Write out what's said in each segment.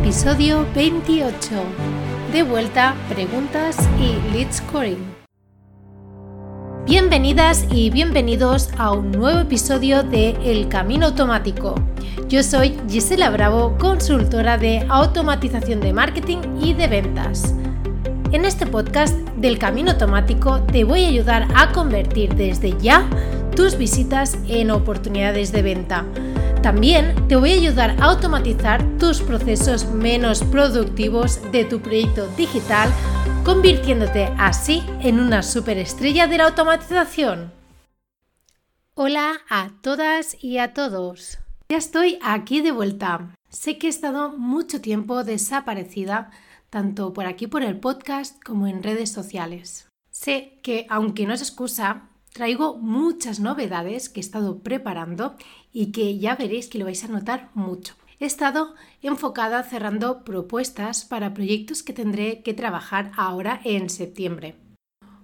Episodio 28. De vuelta, preguntas y lead scoring. Bienvenidas y bienvenidos a un nuevo episodio de El Camino Automático. Yo soy Gisela Bravo, consultora de automatización de marketing y de ventas. En este podcast del Camino Automático te voy a ayudar a convertir desde ya tus visitas en oportunidades de venta. También te voy a ayudar a automatizar tus procesos menos productivos de tu proyecto digital convirtiéndote así en una superestrella de la automatización. Hola a todas y a todos. Ya estoy aquí de vuelta. Sé que he estado mucho tiempo desaparecida, tanto por aquí por el podcast como en redes sociales. Sé que, aunque no es excusa, traigo muchas novedades que he estado preparando y que ya veréis que lo vais a notar mucho he estado enfocada cerrando propuestas para proyectos que tendré que trabajar ahora en septiembre.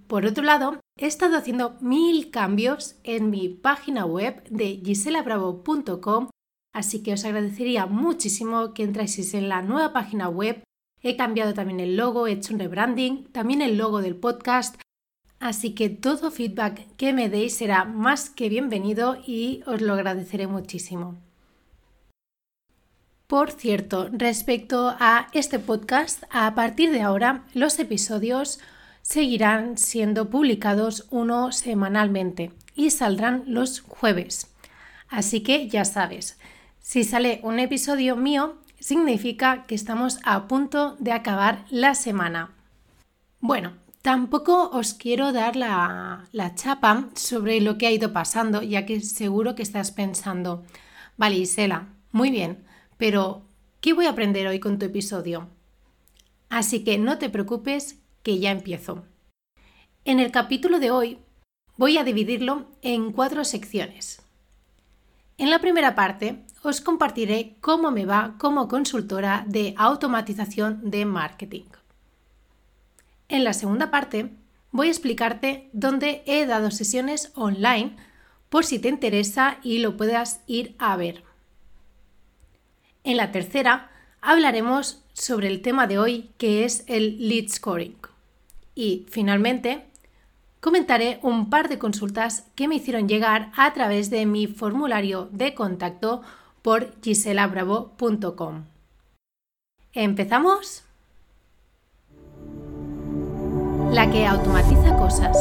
Por otro lado, he estado haciendo mil cambios en mi página web de giselabravo.com, así que os agradecería muchísimo que entráis en la nueva página web. He cambiado también el logo, he hecho un rebranding, también el logo del podcast, así que todo feedback que me deis será más que bienvenido y os lo agradeceré muchísimo. Por cierto, respecto a este podcast, a partir de ahora los episodios seguirán siendo publicados uno semanalmente y saldrán los jueves. Así que ya sabes, si sale un episodio mío, significa que estamos a punto de acabar la semana. Bueno, tampoco os quiero dar la, la chapa sobre lo que ha ido pasando, ya que seguro que estás pensando, vale, Isela, muy bien, pero, ¿qué voy a aprender hoy con tu episodio? Así que no te preocupes, que ya empiezo. En el capítulo de hoy voy a dividirlo en cuatro secciones. En la primera parte os compartiré cómo me va como consultora de automatización de marketing. En la segunda parte voy a explicarte dónde he dado sesiones online por si te interesa y lo puedas ir a ver. En la tercera hablaremos sobre el tema de hoy que es el lead scoring. Y finalmente comentaré un par de consultas que me hicieron llegar a través de mi formulario de contacto por giselabravo.com. ¿Empezamos? La que automatiza cosas.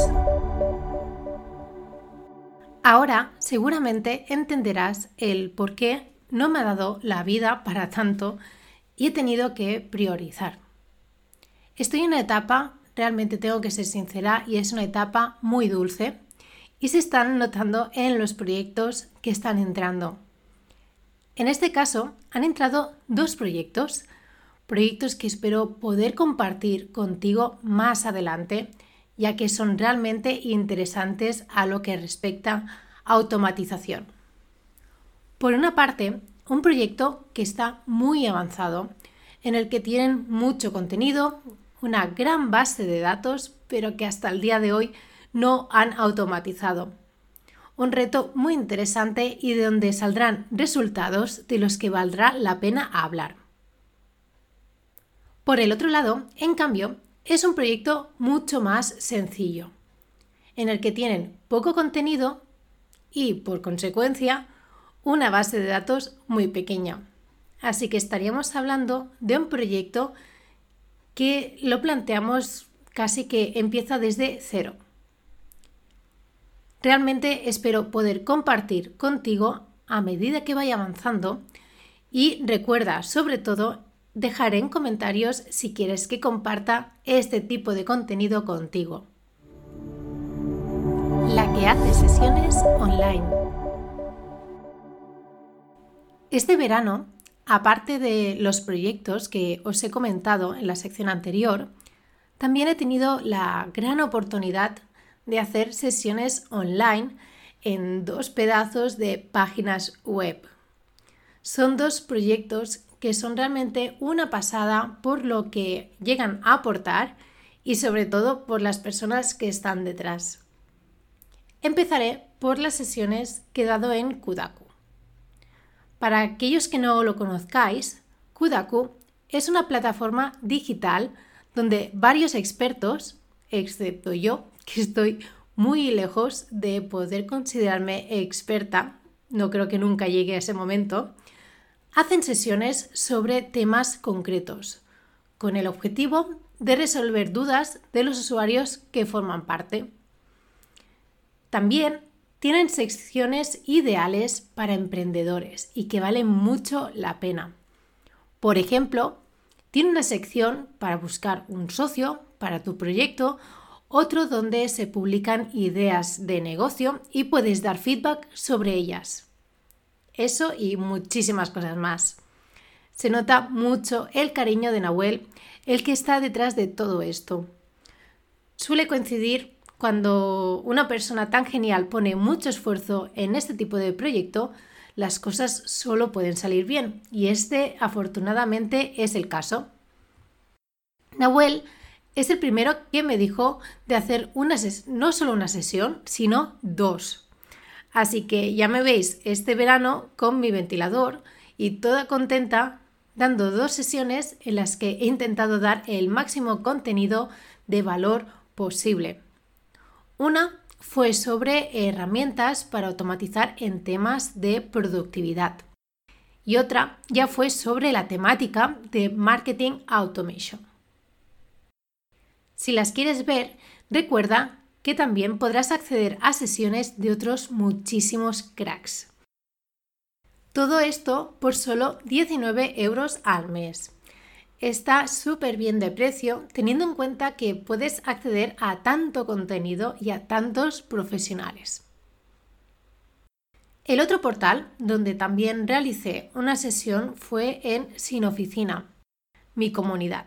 Ahora seguramente entenderás el por qué no me ha dado la vida para tanto y he tenido que priorizar. Estoy en una etapa, realmente tengo que ser sincera, y es una etapa muy dulce y se están notando en los proyectos que están entrando. En este caso, han entrado dos proyectos, proyectos que espero poder compartir contigo más adelante, ya que son realmente interesantes a lo que respecta a automatización. Por una parte, un proyecto que está muy avanzado, en el que tienen mucho contenido, una gran base de datos, pero que hasta el día de hoy no han automatizado. Un reto muy interesante y de donde saldrán resultados de los que valdrá la pena hablar. Por el otro lado, en cambio, es un proyecto mucho más sencillo, en el que tienen poco contenido y, por consecuencia, una base de datos muy pequeña. Así que estaríamos hablando de un proyecto que lo planteamos casi que empieza desde cero. Realmente espero poder compartir contigo a medida que vaya avanzando y recuerda sobre todo dejar en comentarios si quieres que comparta este tipo de contenido contigo. La que hace sesiones online. Este verano, aparte de los proyectos que os he comentado en la sección anterior, también he tenido la gran oportunidad de hacer sesiones online en dos pedazos de páginas web. Son dos proyectos que son realmente una pasada por lo que llegan a aportar y sobre todo por las personas que están detrás. Empezaré por las sesiones que he dado en Kudaku. Para aquellos que no lo conozcáis, Kudaku es una plataforma digital donde varios expertos, excepto yo, que estoy muy lejos de poder considerarme experta, no creo que nunca llegue a ese momento, hacen sesiones sobre temas concretos, con el objetivo de resolver dudas de los usuarios que forman parte. También tienen secciones ideales para emprendedores y que valen mucho la pena. Por ejemplo, tiene una sección para buscar un socio para tu proyecto, otro donde se publican ideas de negocio y puedes dar feedback sobre ellas. Eso y muchísimas cosas más. Se nota mucho el cariño de Nahuel, el que está detrás de todo esto. Suele coincidir cuando una persona tan genial pone mucho esfuerzo en este tipo de proyecto, las cosas solo pueden salir bien y este afortunadamente es el caso. Nahuel es el primero que me dijo de hacer una no solo una sesión, sino dos. Así que ya me veis este verano con mi ventilador y toda contenta dando dos sesiones en las que he intentado dar el máximo contenido de valor posible. Una fue sobre herramientas para automatizar en temas de productividad y otra ya fue sobre la temática de marketing automation. Si las quieres ver, recuerda que también podrás acceder a sesiones de otros muchísimos cracks. Todo esto por solo 19 euros al mes. Está súper bien de precio teniendo en cuenta que puedes acceder a tanto contenido y a tantos profesionales. El otro portal donde también realicé una sesión fue en Sin Oficina, mi comunidad.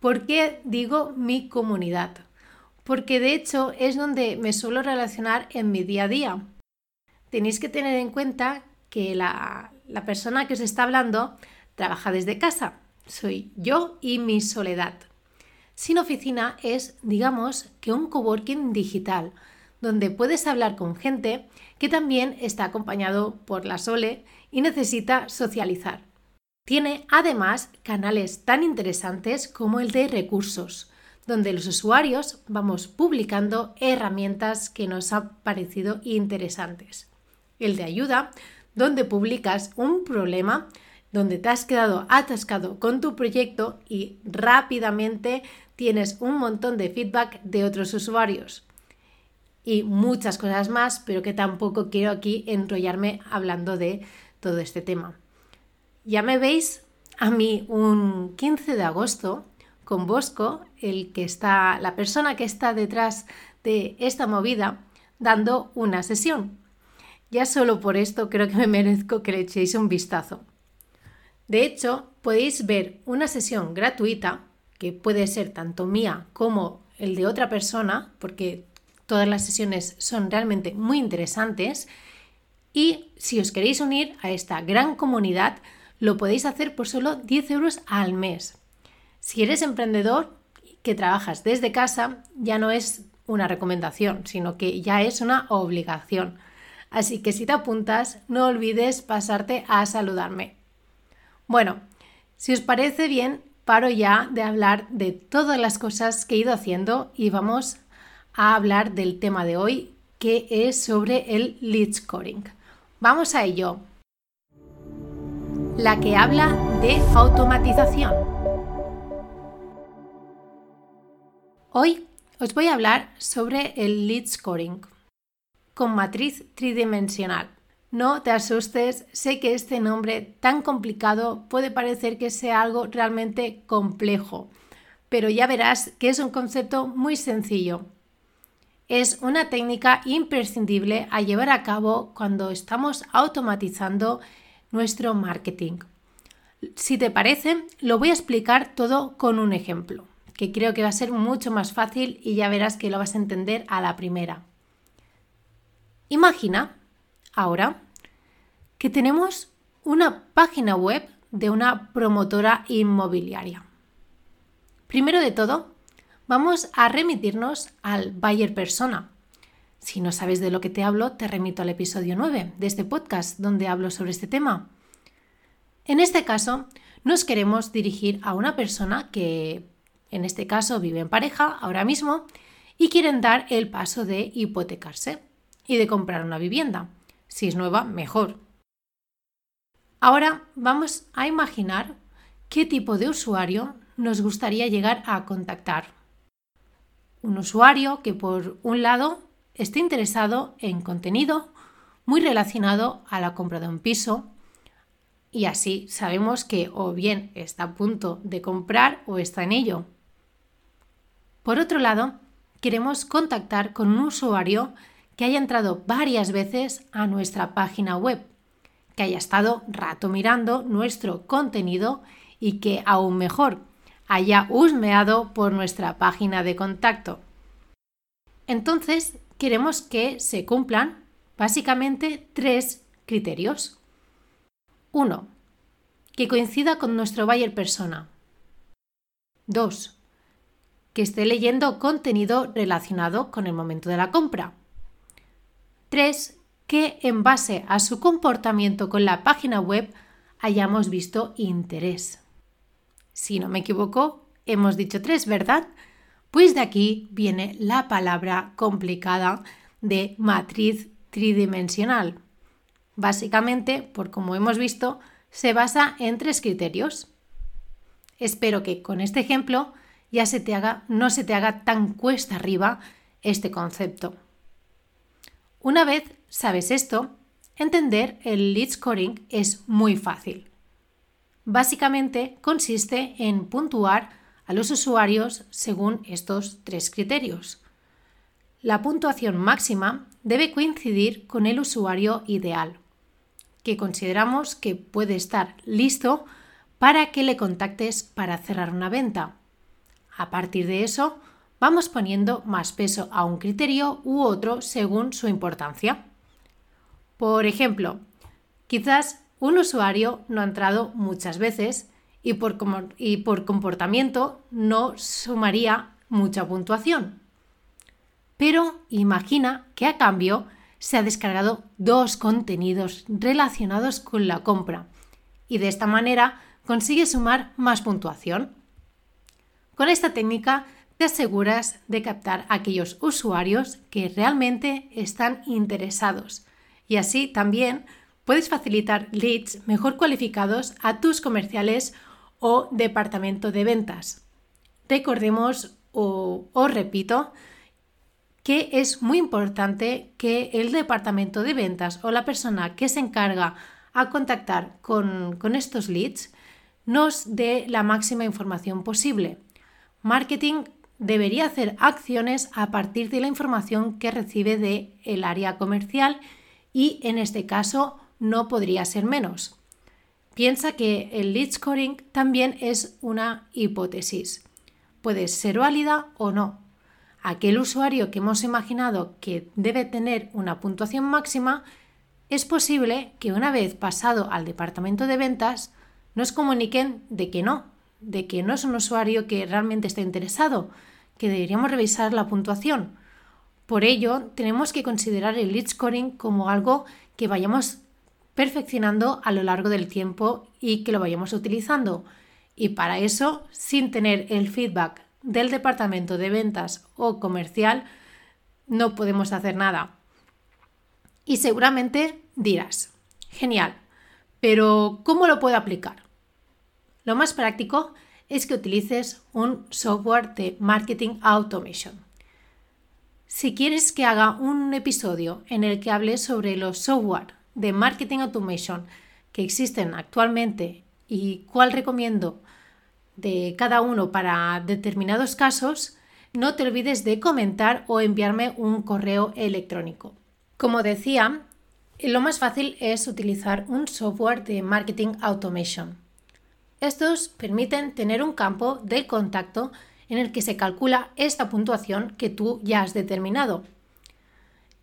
¿Por qué digo mi comunidad? Porque de hecho es donde me suelo relacionar en mi día a día. Tenéis que tener en cuenta que la, persona que os está hablando trabaja desde casa. Soy yo y mi soledad. Sin oficina es, digamos, que un coworking digital, donde puedes hablar con gente que también está acompañado por la Sole y necesita socializar. Tiene además canales tan interesantes como el de recursos, donde los usuarios vamos publicando herramientas que nos han parecido interesantes. El de ayuda, donde publicas un problema, donde te has quedado atascado con tu proyecto y rápidamente tienes un montón de feedback de otros usuarios. Y muchas cosas más, pero que tampoco quiero aquí enrollarme hablando de todo este tema. Ya me veis a mí un 15 de agosto con Bosco, el que está, la persona que está detrás de esta movida, dando una sesión. Ya solo por esto creo que me merezco que le echéis un vistazo. De hecho, podéis ver una sesión gratuita, que puede ser tanto mía como el de otra persona, porque todas las sesiones son realmente muy interesantes. Y si os queréis unir a esta gran comunidad, lo podéis hacer por solo 10 euros al mes. Si eres emprendedor que trabajas desde casa, ya no es una recomendación, sino que ya es una obligación. Así que si te apuntas, no olvides pasarte a saludarme. Bueno, si os parece bien, paro ya de hablar de todas las cosas que he ido haciendo y vamos a hablar del tema de hoy, que es sobre el lead scoring. Vamos a ello. La que habla de automatización. Hoy os voy a hablar sobre el lead scoring con matriz tridimensional. No te asustes, sé que este nombre tan complicado puede parecer que sea algo realmente complejo, pero ya verás que es un concepto muy sencillo. Es una técnica imprescindible a llevar a cabo cuando estamos automatizando nuestro marketing. Si te parece, lo voy a explicar todo con un ejemplo que creo que va a ser mucho más fácil y ya verás que lo vas a entender a la primera. Imagina ahora que tenemos una página web de una promotora inmobiliaria. Primero de todo, vamos a remitirnos al buyer persona. Si no sabes de lo que te hablo, te remito al episodio 9 de este podcast donde hablo sobre este tema. En este caso, nos queremos dirigir a una persona que en este caso vive en pareja ahora mismo y quieren dar el paso de hipotecarse y de comprar una vivienda. Si es nueva, mejor. Ahora vamos a imaginar qué tipo de usuario nos gustaría llegar a contactar. Un usuario que por un lado esté interesado en contenido muy relacionado a la compra de un piso y así sabemos que o bien está a punto de comprar o está en ello. Por otro lado, queremos contactar con un usuario que haya entrado varias veces a nuestra página web, que haya estado rato mirando nuestro contenido y que aún mejor haya husmeado por nuestra página de contacto. Entonces, queremos que se cumplan básicamente tres criterios. Uno, Que coincida con nuestro buyer persona. 2. Que esté leyendo contenido relacionado con el momento de la compra. 3. Que en base a su comportamiento con la página web hayamos visto interés. Si no me equivoco, hemos dicho tres, ¿verdad? Pues de aquí viene la palabra complicada de matriz tridimensional. Básicamente, por como hemos visto, se basa en tres criterios. Espero que con este ejemplo ya se te haga, no se te haga tan cuesta arriba este concepto. Una vez sabes esto, entender el lead scoring es muy fácil. Básicamente consiste en puntuar a los usuarios según estos tres criterios. La puntuación máxima debe coincidir con el usuario ideal, que consideramos que puede estar listo para que le contactes para cerrar una venta. A partir de eso, vamos poniendo más peso a un criterio u otro según su importancia. Por ejemplo, quizás un usuario no ha entrado muchas veces y por, comportamiento no sumaría mucha puntuación. Pero imagina que a cambio se ha descargado dos contenidos relacionados con la compra y de esta manera consigue sumar más puntuación. Con esta técnica te aseguras de captar a aquellos usuarios que realmente están interesados y así también puedes facilitar leads mejor cualificados a tus comerciales o departamento de ventas. Recordemos o, repito que es muy importante que el departamento de ventas o la persona que se encarga a contactar con, con estos leads nos dé la máxima información posible. Marketing debería hacer acciones a partir de la información que recibe del el área comercial y en este caso no podría ser menos. Piensa que el lead scoring también es una hipótesis. Puede ser válida o no. Aquel usuario que hemos imaginado que debe tener una puntuación máxima, es posible que una vez pasado al departamento de ventas nos comuniquen de que no, de que no es un usuario que realmente está interesado, que deberíamos revisar la puntuación. Por ello, tenemos que considerar el lead scoring como algo que vayamos perfeccionando a lo largo del tiempo y que lo vayamos utilizando. Y para eso, sin tener el feedback del departamento de ventas o comercial, no podemos hacer nada. Y seguramente dirás, genial, pero ¿cómo lo puedo aplicar? Lo más práctico es que utilices un software de marketing automation. Si quieres que haga un episodio en el que hable sobre los software de marketing automation que existen actualmente y cuál recomiendo de cada uno para determinados casos, no te olvides de comentar o enviarme un correo electrónico. Como decía, lo más fácil es utilizar un software de marketing automation. Estos permiten tener un campo de contacto en el que se calcula esta puntuación que tú ya has determinado.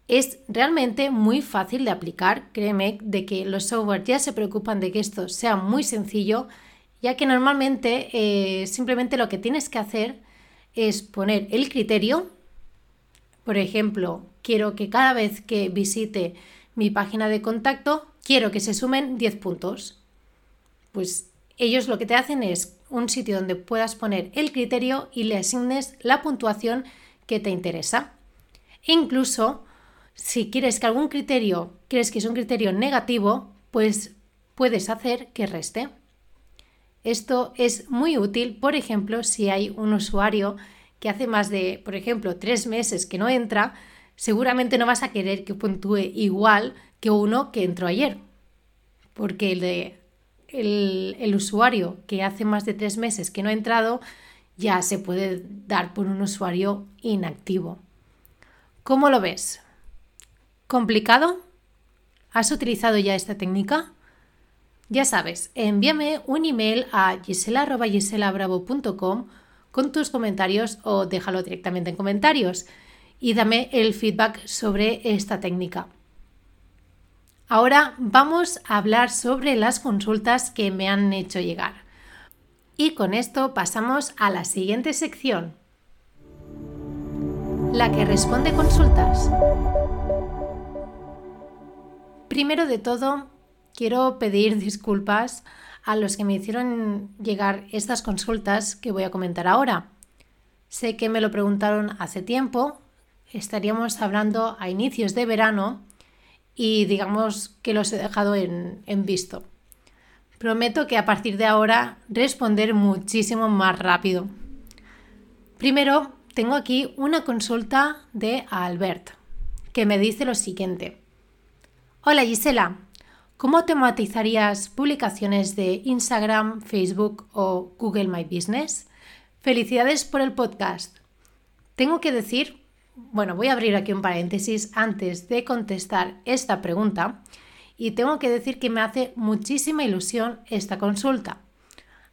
Es realmente muy fácil de aplicar, créeme, de que los software ya se preocupan de que esto sea muy sencillo, ya que normalmente eh, simplemente lo que tienes que hacer es poner el criterio. Por ejemplo, quiero que cada vez que visite mi página de contacto, quiero que se sumen 10 puntos. Pues ellos lo que te hacen es un sitio donde puedas poner el criterio y le asignes la puntuación que te interesa. E incluso si quieres que algún criterio crees que es un criterio negativo, pues puedes hacer que reste. Esto es muy útil, por ejemplo, si hay un usuario que hace más de, por ejemplo, tres meses que no entra, seguramente no vas a querer que puntúe igual que uno que entró ayer. Porque el, de, el, el usuario que hace más de tres meses que no ha entrado ya se puede dar por un usuario inactivo. ¿Cómo lo ves? ¿Complicado? ¿Has utilizado ya esta técnica? Ya sabes, envíame un email a gisela.giselabravo.com con tus comentarios o déjalo directamente en comentarios y dame el feedback sobre esta técnica. Ahora vamos a hablar sobre las consultas que me han hecho llegar. Y con esto pasamos a la siguiente sección, la que responde consultas. Primero de todo, quiero pedir disculpas a los que me hicieron llegar estas consultas que voy a comentar ahora. Sé que me lo preguntaron hace tiempo, estaríamos hablando a inicios de verano y digamos que los he dejado en, en visto. Prometo que a partir de ahora responder muchísimo más rápido. Primero, tengo aquí una consulta de Albert, que me dice lo siguiente. Hola Gisela, ¿cómo tematizarías publicaciones de Instagram, Facebook o Google My Business? Felicidades por el podcast. Tengo que decir, bueno, voy a abrir aquí un paréntesis antes de contestar esta pregunta y tengo que decir que me hace muchísima ilusión esta consulta.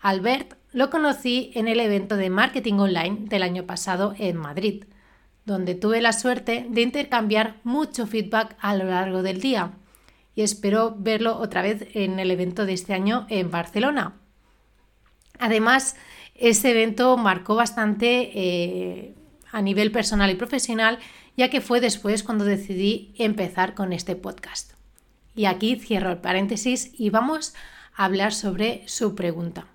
Albert lo conocí en el evento de marketing online del año pasado en Madrid donde tuve la suerte de intercambiar mucho feedback a lo largo del día y espero verlo otra vez en el evento de este año en Barcelona. Además, ese evento marcó bastante eh, a nivel personal y profesional, ya que fue después cuando decidí empezar con este podcast. Y aquí cierro el paréntesis y vamos a hablar sobre su pregunta.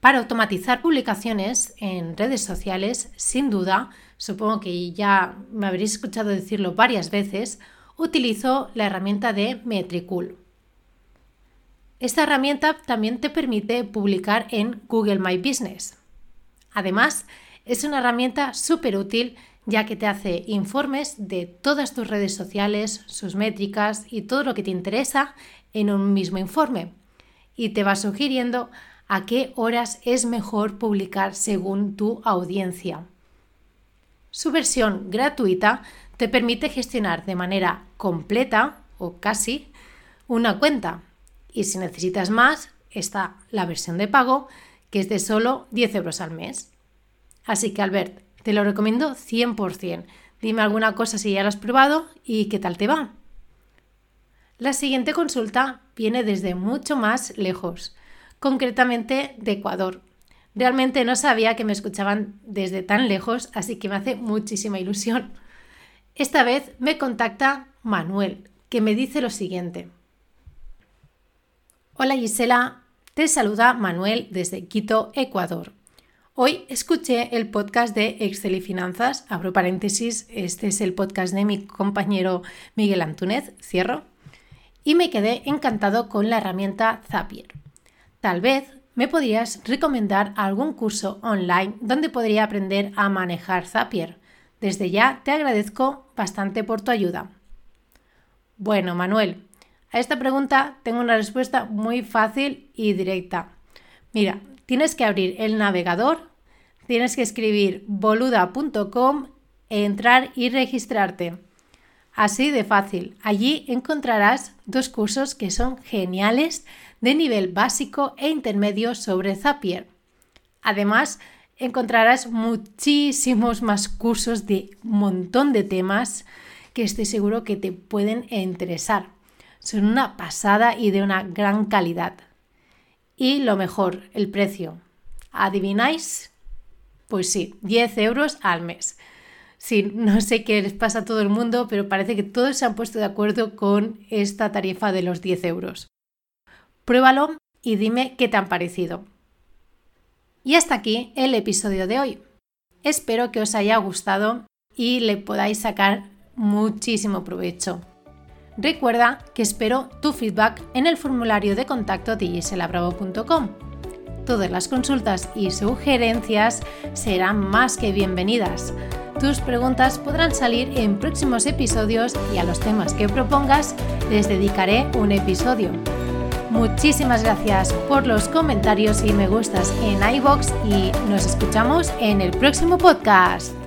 Para automatizar publicaciones en redes sociales, sin duda, supongo que ya me habréis escuchado decirlo varias veces, utilizo la herramienta de Metricool. Esta herramienta también te permite publicar en Google My Business. Además, es una herramienta súper útil ya que te hace informes de todas tus redes sociales, sus métricas y todo lo que te interesa en un mismo informe. Y te va sugiriendo a qué horas es mejor publicar según tu audiencia. Su versión gratuita te permite gestionar de manera completa o casi una cuenta. Y si necesitas más, está la versión de pago, que es de solo 10 euros al mes. Así que Albert, te lo recomiendo 100%. Dime alguna cosa si ya lo has probado y qué tal te va. La siguiente consulta viene desde mucho más lejos, concretamente de Ecuador. Realmente no sabía que me escuchaban desde tan lejos, así que me hace muchísima ilusión. Esta vez me contacta Manuel, que me dice lo siguiente. Hola Gisela, te saluda Manuel desde Quito, Ecuador. Hoy escuché el podcast de Excel y Finanzas, abro paréntesis, este es el podcast de mi compañero Miguel Antúnez, cierro, y me quedé encantado con la herramienta Zapier. Tal vez ¿Me podrías recomendar algún curso online donde podría aprender a manejar Zapier? Desde ya te agradezco bastante por tu ayuda. Bueno, Manuel, a esta pregunta tengo una respuesta muy fácil y directa. Mira, tienes que abrir el navegador, tienes que escribir boluda.com, entrar y registrarte. Así de fácil. Allí encontrarás dos cursos que son geniales de nivel básico e intermedio sobre Zapier. Además, encontrarás muchísimos más cursos de un montón de temas que estoy seguro que te pueden interesar. Son una pasada y de una gran calidad. Y lo mejor, el precio. ¿Adivináis? Pues sí, 10 euros al mes. Sí, no sé qué les pasa a todo el mundo, pero parece que todos se han puesto de acuerdo con esta tarifa de los 10 euros. Pruébalo y dime qué te han parecido. Y hasta aquí el episodio de hoy. Espero que os haya gustado y le podáis sacar muchísimo provecho. Recuerda que espero tu feedback en el formulario de contacto de giselabravo.com. Todas las consultas y sugerencias serán más que bienvenidas. Tus preguntas podrán salir en próximos episodios y a los temas que propongas les dedicaré un episodio. Muchísimas gracias por los comentarios y me gustas en iBox y nos escuchamos en el próximo podcast.